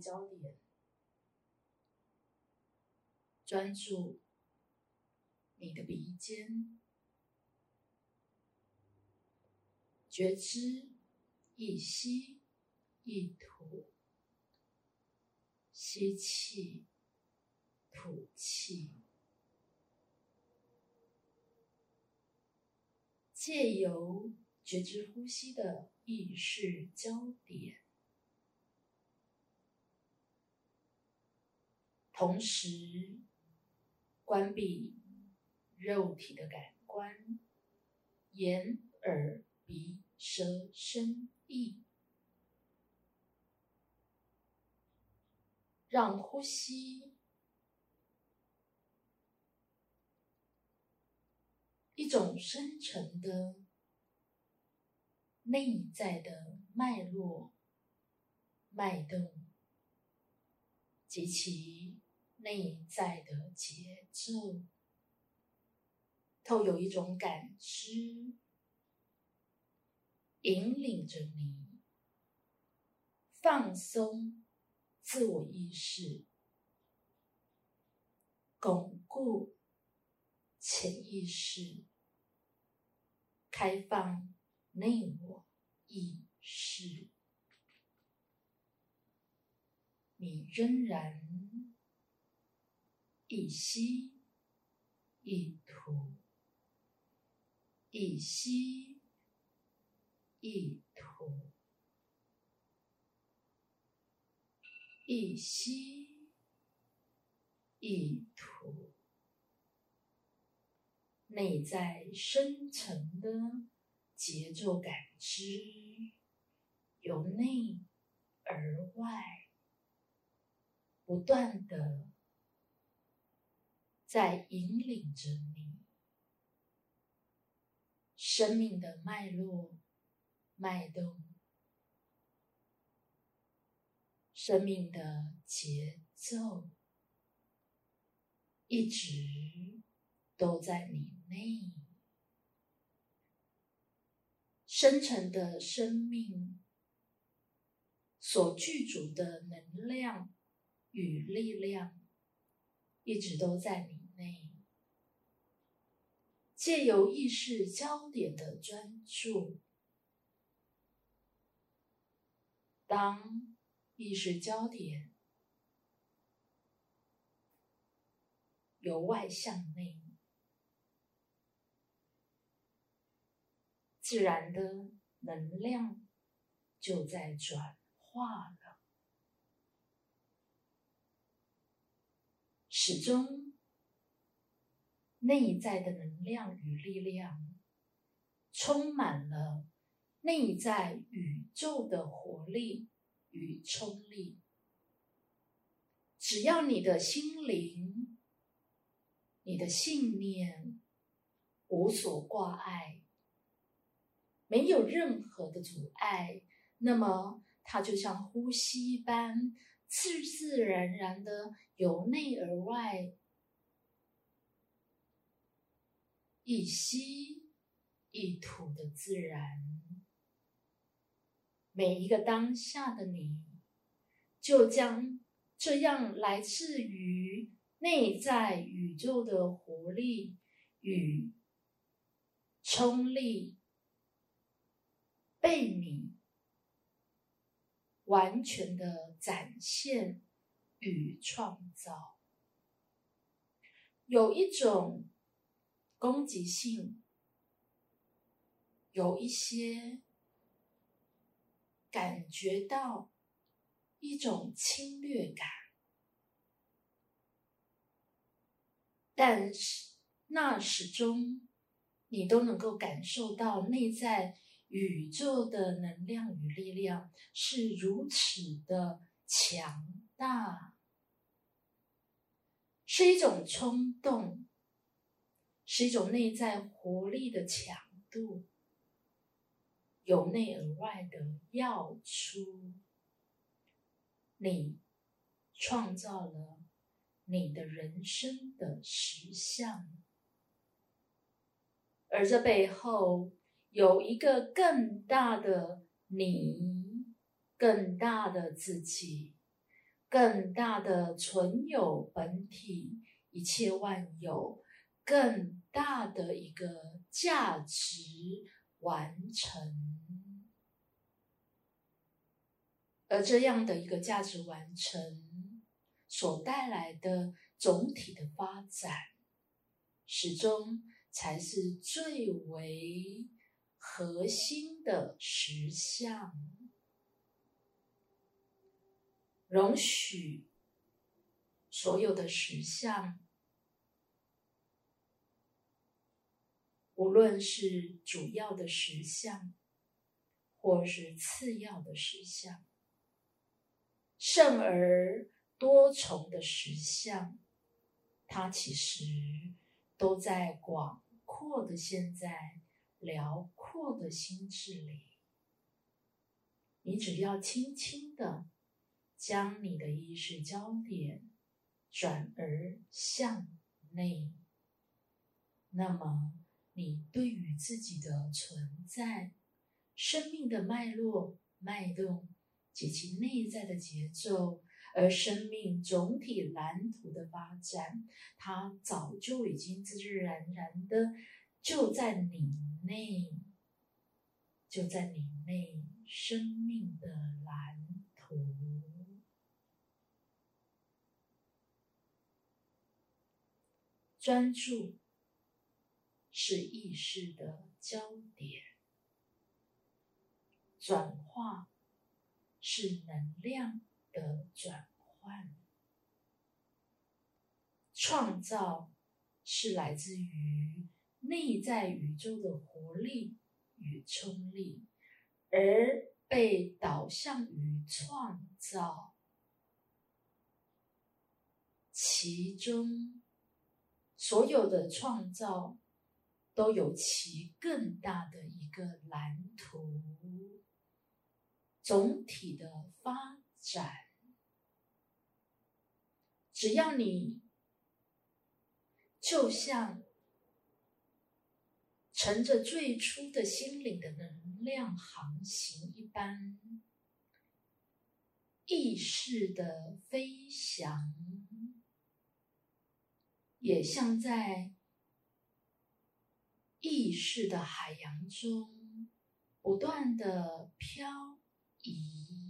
焦点，专注你的鼻尖，觉知一吸一吐，吸气，吐气，借由觉知呼吸的意识焦点。同时，关闭肉体的感官，眼、耳、鼻、舌、身、意，让呼吸一种深沉的内在的脉络、脉动及其。内在的节奏，透有一种感知，引领着你放松自我意识，巩固潜意识，开放内我意识。你仍然。一吸一吐，一吸一吐，一吸一吐，内在深层的节奏感知，由内而外不断的。在引领着你生命的脉络、脉动，生命的节奏，一直都在你内深沉的生命所具足的能量与力量，一直都在你。内，借由意识焦点的专注，当意识焦点由外向内，自然的能量就在转化了，始终。内在的能量与力量，充满了内在宇宙的活力与冲力。只要你的心灵、你的信念无所挂碍，没有任何的阻碍，那么它就像呼吸般，自自然然的由内而外。一吸一吐的自然，每一个当下的你，就将这样来自于内在宇宙的活力与冲力，被你完全的展现与创造，有一种。攻击性有一些感觉到一种侵略感，但是那始终你都能够感受到内在宇宙的能量与力量是如此的强大，是一种冲动。是一种内在活力的强度，由内而外的要出。你创造了你的人生的实相，而这背后有一个更大的你，更大的自己，更大的存有本体，一切万有更大的一个价值完成，而这样的一个价值完成所带来的总体的发展，始终才是最为核心的实相。容许所有的实相，无论是主要的实相，或是次要的实相，甚而多重的实相，它其实都在广阔的现在、辽阔的心智里。你只要轻轻的。将你的意识焦点转而向内，那么你对于自己的存在、生命的脉络、脉动及其内在的节奏，而生命总体蓝图的发展，它早就已经自自然然的就在你内，就在你内生命的蓝图。专注是意识的焦点，转化是能量的转换，创造是来自于内在宇宙的活力与冲力，而被导向于创造，其中。所有的创造都有其更大的一个蓝图，总体的发展。只要你就像乘着最初的心灵的能量航行一般，意识的飞翔。也像在意识的海洋中不断的漂移，